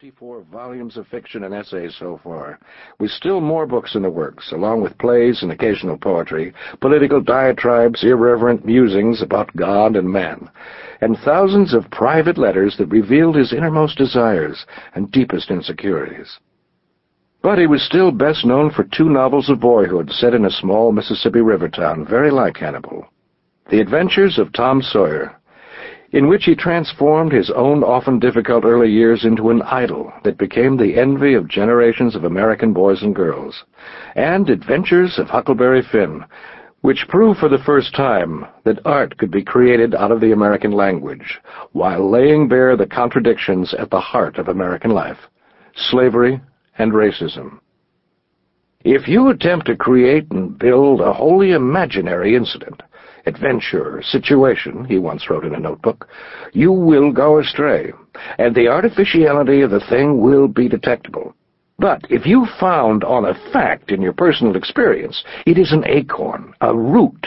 Fifty-four volumes of fiction and essays so far, with still more books in the works, along with plays and occasional poetry, political diatribes, irreverent musings about God and man, and thousands of private letters that revealed his innermost desires and deepest insecurities. But he was still best known for two novels of boyhood set in a small Mississippi river town very like Hannibal. The Adventures of Tom Sawyer in which he transformed his own often difficult early years into an idyll that became the envy of generations of American boys and girls, and Adventures of Huckleberry Finn, which proved for the first time that art could be created out of the American language, while laying bare the contradictions at the heart of American life, slavery and racism. If you attempt to create and build a wholly imaginary incident, adventure, situation, he once wrote in a notebook, you will go astray, and the artificiality of the thing will be detectable. But if you found on a fact in your personal experience, it is an acorn, a root,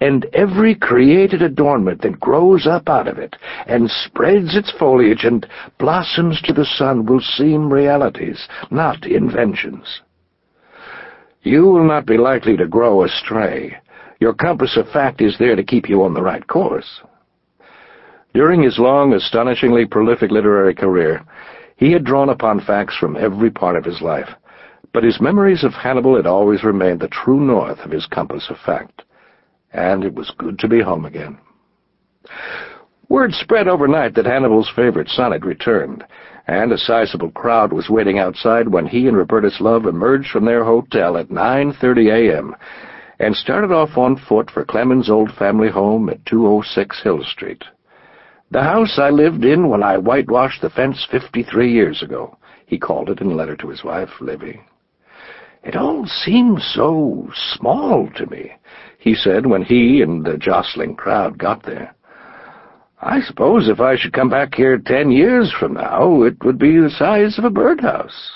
and every created adornment that grows up out of it and spreads its foliage and blossoms to the sun will seem realities, not inventions. You will not be likely to grow astray, your compass of fact is there to keep you on the right course. During his long, astonishingly prolific literary career, he had drawn upon facts from every part of his life, but his memories of Hannibal had always remained the true north of his compass of fact, and it was good to be home again. Word spread overnight that Hannibal's favorite son had returned, and a sizable crowd was waiting outside when he and Robertus Love emerged from their hotel at 9.30 a.m., and started off on foot for Clemens' old family home at 206 Hill Street. The house I lived in when I whitewashed the fence fifty-three years ago, he called it in a letter to his wife, Livy. It all seems so small to me, he said when he and the jostling crowd got there. I suppose if I should come back here ten years from now, it would be the size of a birdhouse.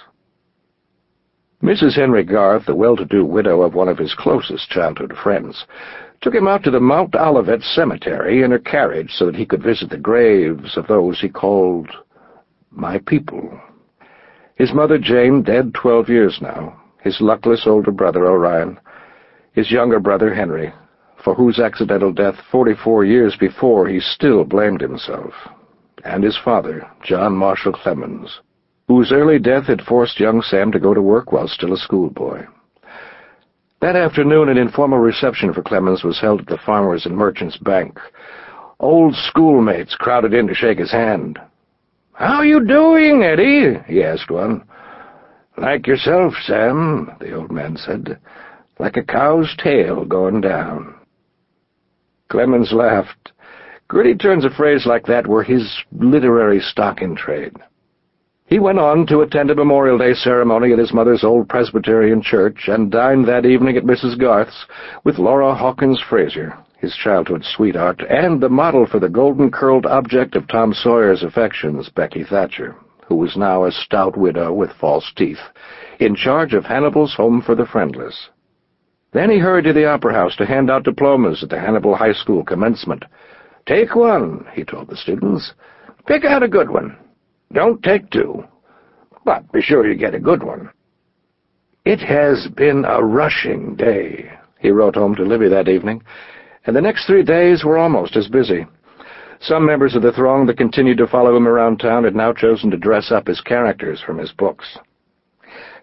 Mrs. Henry Garth, the well-to-do widow of one of his closest childhood friends, took him out to the Mount Olivet Cemetery in her carriage so that he could visit the graves of those he called my people. His mother Jane dead twelve years now, his luckless older brother Orion, his younger brother Henry, for whose accidental death forty-four years before he still blamed himself, and his father, John Marshall Clemens, whose early death had forced young Sam to go to work while still a schoolboy. That afternoon an informal reception for Clemens was held at the Farmers and Merchants Bank. Old schoolmates crowded in to shake his hand. "'How you doing, Eddie?' he asked one. "'Like yourself, Sam,' the old man said. "'Like a cow's tail going down.' Clemens laughed. Gritty turns a phrase like that were his literary stock in trade. He went on to attend a Memorial Day ceremony at his mother's old Presbyterian church and dined that evening at Mrs. Garth's with Laura Hawkins Fraser, his childhood sweetheart, and the model for the golden-curled object of Tom Sawyer's affections, Becky Thatcher, who was now a stout widow with false teeth, in charge of Hannibal's Home for the Friendless. Then he hurried to the Opera House to hand out diplomas at the Hannibal High School commencement. "'Take one,' he told the students. "'Pick out a good one.' Don't take two, but be sure you get a good one. It has been a rushing day, he wrote home to Livy that evening, and the next three days were almost as busy. Some members of the throng that continued to follow him around town had now chosen to dress up as characters from his books.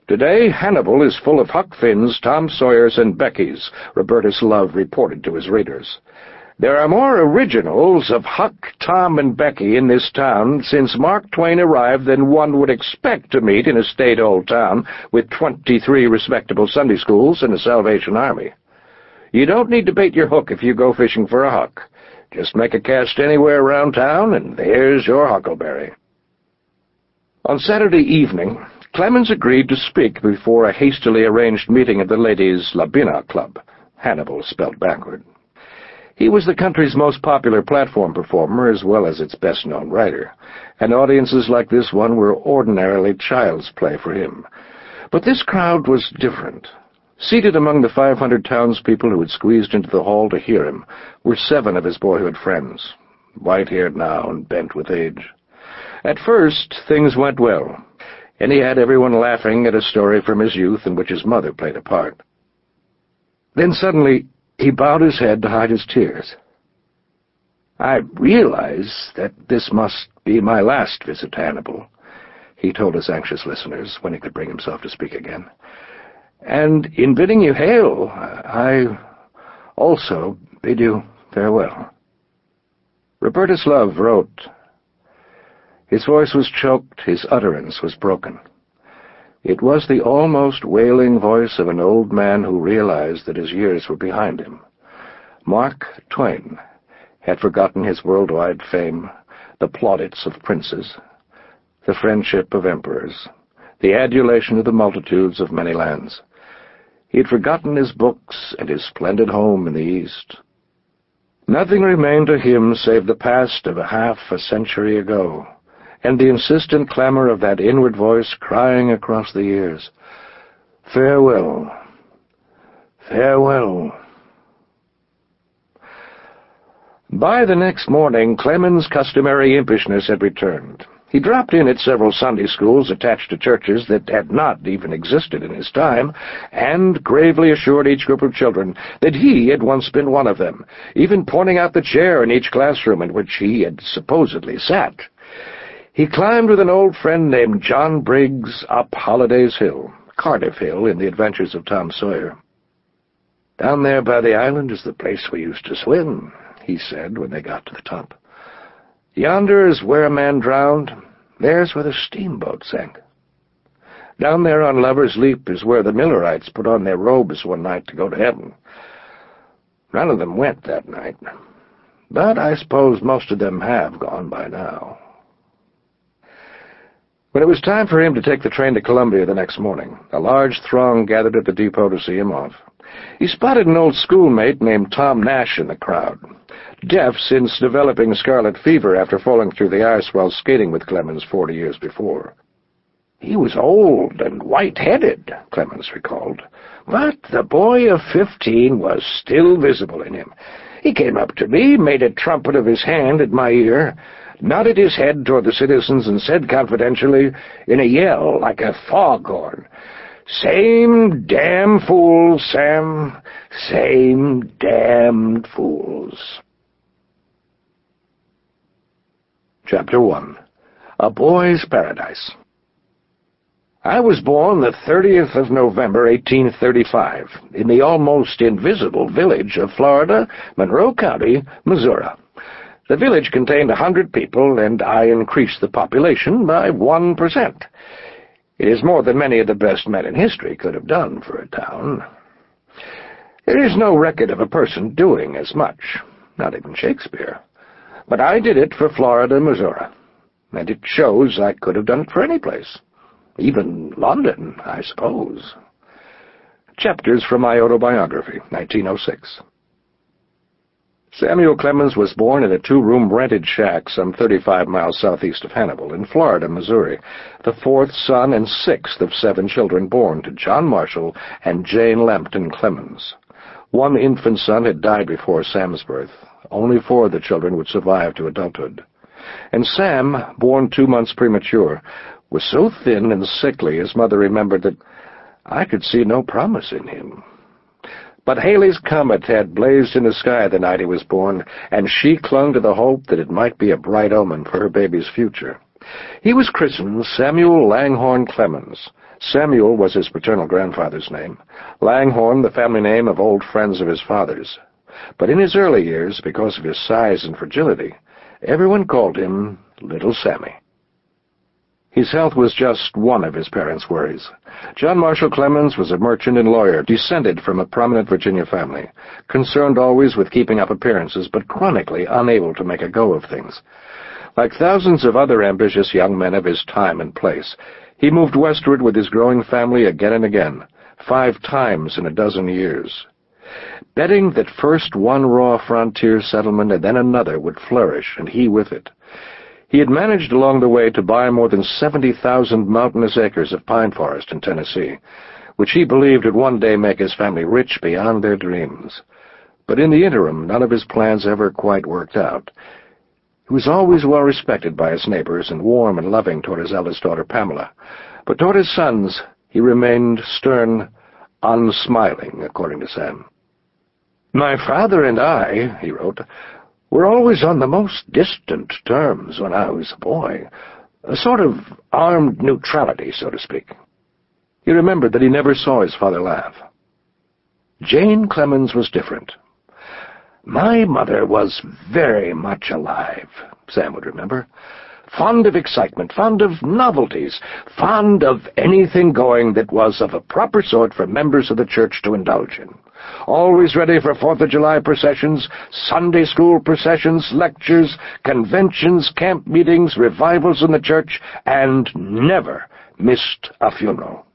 Today, Hannibal is full of Huck Finn's, Tom Sawyer's, and Becky's, Robertus Love reported to his readers. There are more originals of Huck, Tom, and Becky in this town since Mark Twain arrived than one would expect to meet in a state old town with twenty-three respectable Sunday schools and a Salvation Army. You don't need to bait your hook if you go fishing for a Huck. Just make a cast anywhere around town, and there's your huckleberry. On Saturday evening, Clemens agreed to speak before a hastily arranged meeting of the Ladies' Labinnah Club, Hannibal spelled backward. He was the country's most popular platform performer as well as its best-known writer, and audiences like this one were ordinarily child's play for him. But this crowd was different. Seated among the 500 townspeople who had squeezed into the hall to hear him were seven of his boyhood friends, white-haired now and bent with age. At first, things went well, and he had everyone laughing at a story from his youth in which his mother played a part. Then suddenly, he bowed his head to hide his tears. I realize that this must be my last visit to Hannibal, he told his anxious listeners when he could bring himself to speak again. And in bidding you hail, I also bid you farewell. Robertus Love wrote. His voice was choked, his utterance was broken. It was the almost wailing voice of an old man who realized that his years were behind him. Mark Twain had forgotten his worldwide fame, the plaudits of princes, the friendship of emperors, the adulation of the multitudes of many lands. He had forgotten his books and his splendid home in the East. Nothing remained to him save the past of a half a century ago, and the insistent clamor of that inward voice crying across the years, Farewell, farewell. By the next morning, Clemens' customary impishness had returned. He dropped in at several Sunday schools attached to churches that had not even existed in his time, and gravely assured each group of children that he had once been one of them, even pointing out the chair in each classroom in which he had supposedly sat. He climbed with an old friend named John Briggs up Holliday's Hill, Cardiff Hill in the adventures of Tom Sawyer. Down there by the island is the place we used to swim, he said when they got to the top. Yonder is where a man drowned. There's where the steamboat sank. Down there on Lover's Leap is where the Millerites put on their robes one night to go to heaven. None of them went that night, but I suppose most of them have gone by now. When it was time for him to take the train to Columbia the next morning, a large throng gathered at the depot to see him off. He spotted an old schoolmate named Tom Nash in the crowd deaf since developing scarlet fever after falling through the ice while skating with Clemens forty years before. He was old and white-headed, Clemens recalled, but the boy of fifteen was still visible in him. He came up to me, made a trumpet of his hand at my ear, nodded his head toward the citizens, and said confidentially, in a yell like a foghorn, Same damn fools, Sam, same damned fools. Chapter 1 A Boy's Paradise I was born the 30th of November, 1835, in the almost invisible village of Florida, Monroe County, Missouri. The village contained a hundred people, and I increased the population by one percent. It is more than many of the best men in history could have done for a town. There is no record of a person doing as much, not even Shakespeare. But I did it for Florida, Missouri, and it shows I could have done it for any place. Even London, I suppose. Chapters from my autobiography, 1906. Samuel Clemens was born in a two-room rented shack some 35 miles southeast of Hannibal, in Florida, Missouri, the fourth son and sixth of seven children born to John Marshall and Jane Lampton Clemens. One infant son had died before Sam's birth, only four of the children would survive to adulthood. And Sam, born two months premature, was so thin and sickly his mother remembered that I could see no promise in him. But Halley's Comet had blazed in the sky the night he was born, and she clung to the hope that it might be a bright omen for her baby's future. He was christened Samuel Langhorne Clemens. Samuel was his paternal grandfather's name, Langhorne the family name of old friends of his father's. But in his early years, because of his size and fragility, everyone called him Little Sammy. His health was just one of his parents' worries. John Marshall Clemens was a merchant and lawyer, descended from a prominent Virginia family, concerned always with keeping up appearances, but chronically unable to make a go of things. Like thousands of other ambitious young men of his time and place, he moved westward with his growing family again and again, five times in a dozen years betting that first one raw frontier settlement and then another would flourish, and he with it. He had managed along the way to buy more than 70,000 mountainous acres of pine forest in Tennessee, which he believed would one day make his family rich beyond their dreams. But in the interim, none of his plans ever quite worked out. He was always well respected by his neighbors and warm and loving toward his eldest daughter, Pamela. But toward his sons, he remained stern, unsmiling, according to Sam. My father and I, he wrote, were always on the most distant terms when I was a boy, a sort of armed neutrality, so to speak. He remembered that he never saw his father laugh. Jane Clemens was different. My mother was very much alive, Sam would remember. Fond of excitement, fond of novelties, fond of anything going that was of a proper sort for members of the church to indulge in. Always ready for Fourth of July processions, Sunday school processions, lectures, conventions, camp meetings, revivals in the church, and never missed a funeral.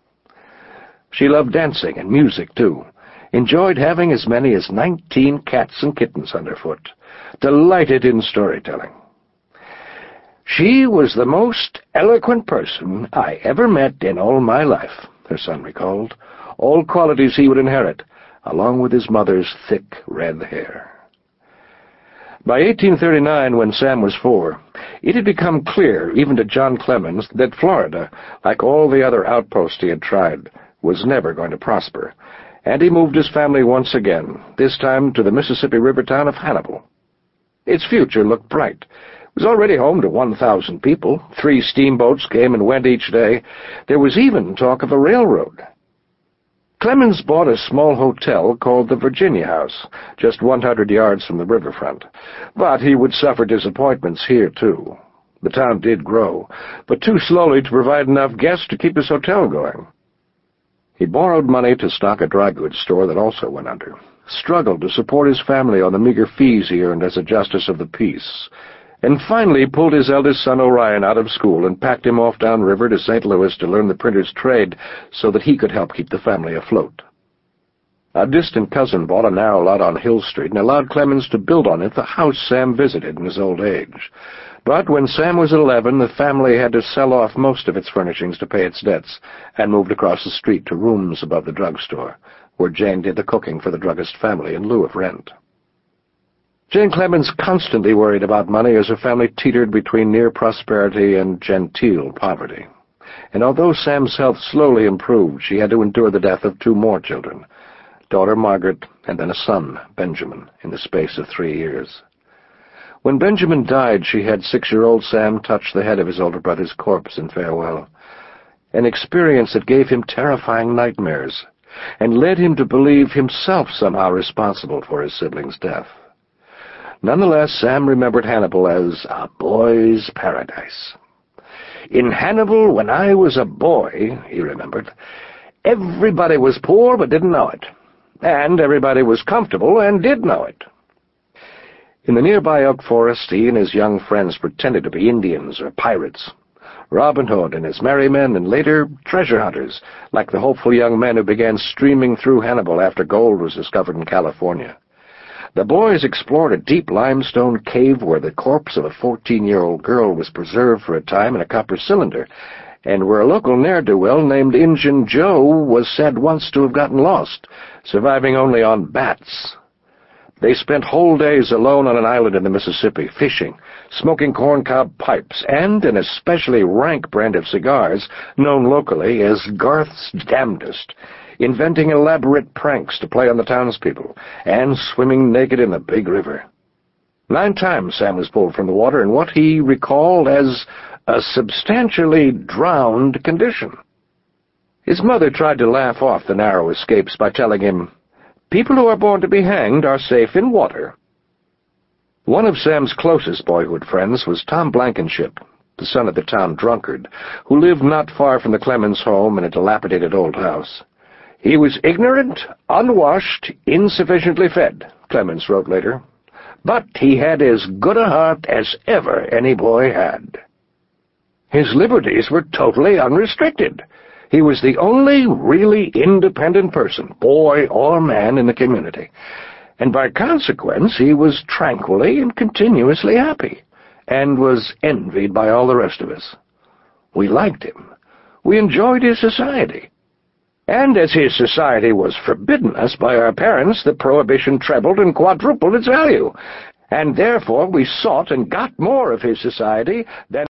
She loved dancing and music, too enjoyed having as many as nineteen cats and kittens underfoot, delighted in storytelling. She was the most eloquent person I ever met in all my life, her son recalled, all qualities he would inherit, along with his mother's thick red hair. By 1839, when Sam was four, it had become clear, even to John Clemens, that Florida, like all the other outposts he had tried, was never going to prosper, and he moved his family once again, this time to the Mississippi River town of Hannibal. Its future looked bright. It was already home to 1,000 people. Three steamboats came and went each day. There was even talk of a railroad. Clemens bought a small hotel called the Virginia House, just 100 yards from the riverfront. But he would suffer disappointments here, too. The town did grow, but too slowly to provide enough guests to keep his hotel going. He borrowed money to stock a dry goods store that also went under, struggled to support his family on the meager fees he earned as a justice of the peace, and finally pulled his eldest son Orion out of school and packed him off downriver to St. Louis to learn the printer's trade so that he could help keep the family afloat. A distant cousin bought a narrow lot on Hill Street and allowed Clemens to build on it the house Sam visited in his old age. But when Sam was eleven, the family had to sell off most of its furnishings to pay its debts, and moved across the street to rooms above the drugstore, where Jane did the cooking for the druggist family in lieu of rent. Jane Clemens constantly worried about money as her family teetered between near prosperity and genteel poverty. And although Sam's health slowly improved, she had to endure the death of two more children, daughter Margaret and then a son, Benjamin, in the space of three years. When Benjamin died, she had six-year-old Sam touch the head of his older brother's corpse in farewell, an experience that gave him terrifying nightmares and led him to believe himself somehow responsible for his sibling's death. Nonetheless, Sam remembered Hannibal as a boy's paradise. In Hannibal, when I was a boy, he remembered, everybody was poor but didn't know it, and everybody was comfortable and did know it. In the nearby oak forest, he and his young friends pretended to be Indians or pirates. Robin Hood and his merry men, and later treasure hunters, like the hopeful young men who began streaming through Hannibal after gold was discovered in California. The boys explored a deep limestone cave where the corpse of a fourteen-year-old girl was preserved for a time in a copper cylinder, and where a local ne'er-do-well named Injun Joe was said once to have gotten lost, surviving only on bats. They spent whole days alone on an island in the Mississippi, fishing, smoking corncob pipes, and an especially rank brand of cigars, known locally as Garth's Damnedest, inventing elaborate pranks to play on the townspeople, and swimming naked in the big river. Nine times Sam was pulled from the water in what he recalled as a substantially drowned condition. His mother tried to laugh off the narrow escapes by telling him, People who are born to be hanged are safe in water. One of Sam's closest boyhood friends was Tom Blankenship, the son of the town drunkard, who lived not far from the Clemens home in a dilapidated old house. He was ignorant, unwashed, insufficiently fed, Clemens wrote later, but he had as good a heart as ever any boy had. His liberties were totally unrestricted. He was the only really independent person, boy or man, in the community, and by consequence he was tranquilly and continuously happy, and was envied by all the rest of us. We liked him. We enjoyed his society. And as his society was forbidden us by our parents, the prohibition trebled and quadrupled its value, and therefore we sought and got more of his society than